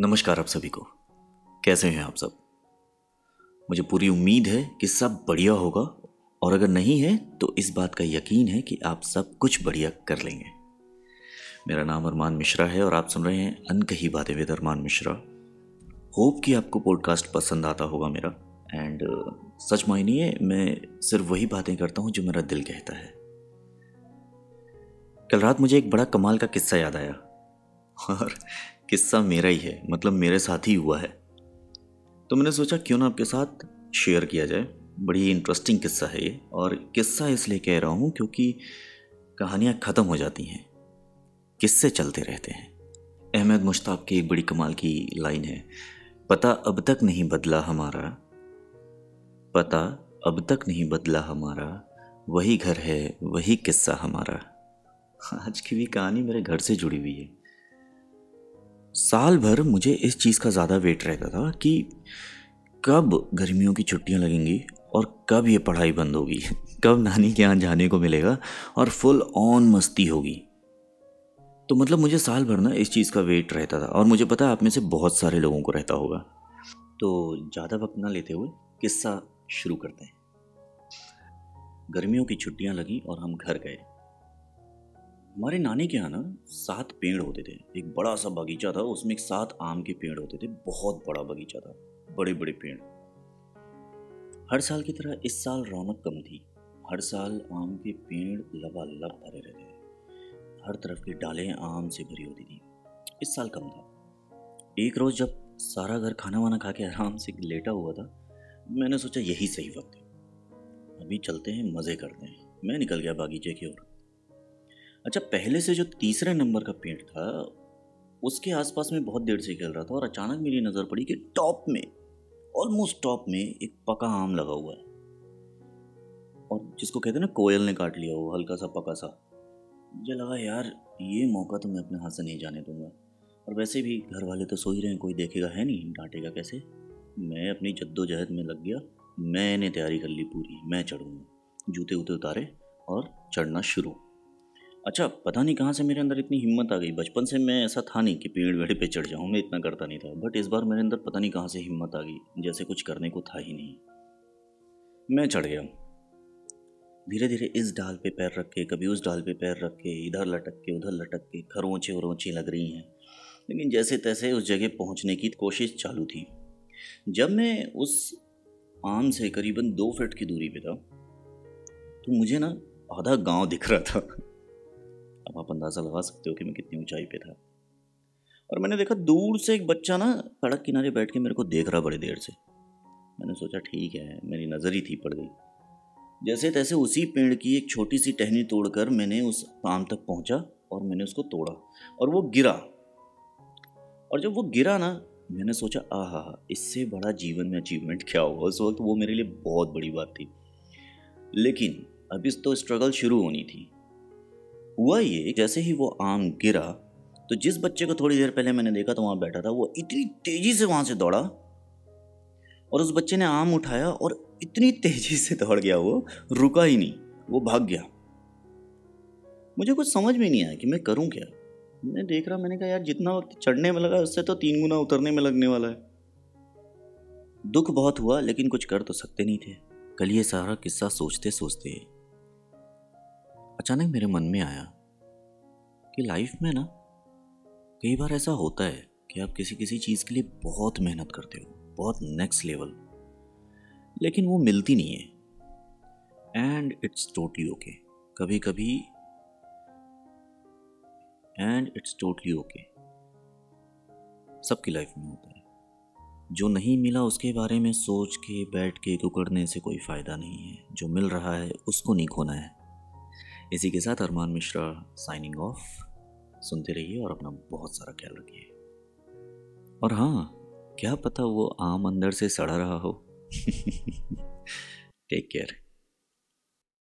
नमस्कार आप सभी को। कैसे हैं आप सब? मुझे पूरी उम्मीद है कि सब बढ़िया होगा, और अगर नहीं है तो इस बात का यकीन है कि आप सब कुछ बढ़िया कर लेंगे। मेरा नाम अरमान मिश्रा है, और आप सुन रहे हैं अनकही बातें विद अरमान मिश्रा। होप कि आपको पॉडकास्ट पसंद आता होगा मेरा। एंड, सच मायनिए मैं सिर्फ़ वही बातें करता हूँ जो मेरा दिल कहता है। कल रात मुझे एक बड़ा कमाल का किस्सा याद आया। और किस्सा मेरा ही है मतलब मेरे साथ ही हुआ है। तो मैंने सोचा क्यों ना आपके साथ शेयर किया जाए। बड़ी इंटरेस्टिंग किस्सा है ये, और किस्सा इसलिए कह रहा हूँ क्योंकि कहानियाँ ख़त्म हो जाती हैं, किस्से चलते रहते हैं। अहमद मुश्ताक की एक बड़ी कमाल की लाइन है, पता अब तक नहीं बदला हमारा, पता अब तक नहीं बदला हमारा, वही घर है, वही किस्सा हमारा। आज की भी कहानी मेरे घर से जुड़ी हुई है। साल भर मुझे इस चीज़ का ज़्यादा वेट रहता था कि कब गर्मियों की छुट्टियाँ लगेंगी और कब ये पढ़ाई बंद होगी, कब नानी के यहाँ जाने को मिलेगा और फुल ऑन मस्ती होगी। तो मतलब मुझे साल भर ना इस चीज़ का वेट रहता था और मुझे पता है आप में से बहुत सारे लोगों को रहता होगा। तो ज़्यादा वक्त ना लेते हुए किस्सा शुरू करते हैं। गर्मियों की छुट्टियाँ लगी और हम घर गए। हमारे नानी के यहाँ ना सात पेड़ होते थे। एक बड़ा सा बगीचा था, उसमें एक सात आम के पेड़ होते थे। बहुत बड़ा बगीचा था बड़े बड़े पेड़। हर साल की तरह इस साल रौनक कम थी। हर साल आम के पेड़ लबालब भरे रहते थे। हर तरफ़ की डालें आम से भरी होती थी। इस साल कम था। एक रोज़ जब सारा घर खाना वाना खा के आराम से लेटा हुआ था, मैंने सोचा यही सही वक्त है। अभी चलते हैं, मज़े करते हैं। मैं निकल गया बागीचे की ओर। अच्छा पहले से जो तीसरे नंबर का पेड़ था, उसके आसपास में बहुत देर से खेल रहा था और अचानक मेरी नज़र पड़ी कि टॉप में ऑलमोस्ट टॉप में एक पका आम लगा हुआ है। और जिसको कहते हैं ना, कोयल ने काट लिया वो हल्का सा पका सा। मुझे लगा, यार, ये मौका तो मैं अपने हाथ से नहीं जाने दूँगा। और वैसे भी घर वाले तो सो ही रहे हैं, कोई देखेगा है नहीं, डांटेगा कैसे? मैं अपनी जद्दोजहद में लग गया, मैंने तैयारी कर ली पूरी, मैं चढ़ूँगा। जूते उते उतारे और चढ़ना शुरू। अच्छा पता नहीं कहाँ से मेरे अंदर इतनी हिम्मत आ गई। बचपन से मैं ऐसा था नहीं कि पेड़ वेड़ पे चढ़ जाऊँ, मैं इतना करता नहीं था। बट इस बार मेरे अंदर पता नहीं कहाँ से हिम्मत आ गई, जैसे कुछ करने को था ही नहीं। मैं चढ़ गया धीरे धीरे इस डाल पे पैर रख के, कभी उस डाल पे पैर रख के, इधर लटक के, उधर लटक के, खरोंचे उरोंचे लग रही हैं। लेकिन जैसे तैसे उस जगह पहुँचने की कोशिश चालू थी। जब मैं उस आम से करीबन दो फीट की दूरी पे था तो मुझे ना आधा गाँव दिख रहा था। अब आप अंदाज़ा लगा सकते हो कि मैं कितनी ऊंचाई पे था। और मैंने देखा दूर से एक बच्चा ना सड़क किनारे बैठ के मेरे को देख रहा बड़ी देर से। मैंने सोचा, ठीक है, मेरी नज़र ही थी पड़ गई। जैसे तैसे उसी पेड़ की एक छोटी सी टहनी तोड़कर मैंने उस आम तक पहुँचा और मैंने उसको तोड़ा और वो गिरा। और जब वो गिरा ना, मैंने सोचा आ हा इससे बड़ा जीवन में अचीवमेंट क्या होगा? उस वक्त वो मेरे लिए बहुत बड़ी बात थी। लेकिन अभी तो स्ट्रगल शुरू होनी थी। हुआ ये, जैसे ही वो आम गिरा तो जिस बच्चे को थोड़ी देर पहले मैंने देखा तो वहाँ बैठा था, वो इतनी तेज़ी से वहाँ से दौड़ा और उस बच्चे ने आम उठाया और इतनी तेज़ी से दौड़ गया वो, रुका ही नहीं, वो भाग गया। मुझे कुछ समझ में नहीं आया कि मैं करूँ क्या। मैं देख रहा, मैंने कहा, यार, जितना वक्त चढ़ने में लगा, उससे तो तीन गुना उतरने में लगने वाला है। दुख बहुत हुआ, लेकिन कुछ कर तो सकते नहीं थे। कल ये सारा किस्सा सोचते सोचते अचानक मेरे मन में आया कि लाइफ में ना कई बार ऐसा होता है कि आप किसी किसी चीज़ के लिए बहुत मेहनत करते हो, बहुत नेक्स्ट लेवल लेकिन वो मिलती नहीं है। एंड इट्स टोटली ओके कभी कभी एंड इट्स टोटली ओके सबकी लाइफ में होता है। जो नहीं मिला उसके बारे में सोच के, बैठ के कुकड़ने से कोई फ़ायदा नहीं है। जो मिल रहा है उसको नहीं खोना है। इसी के साथ अरमान मिश्रा साइनिंग ऑफ़ सुनते रहिए और अपना बहुत सारा ख्याल रखिए। और हाँ क्या पता वो आम अंदर से सड़ा रहा हो। Take care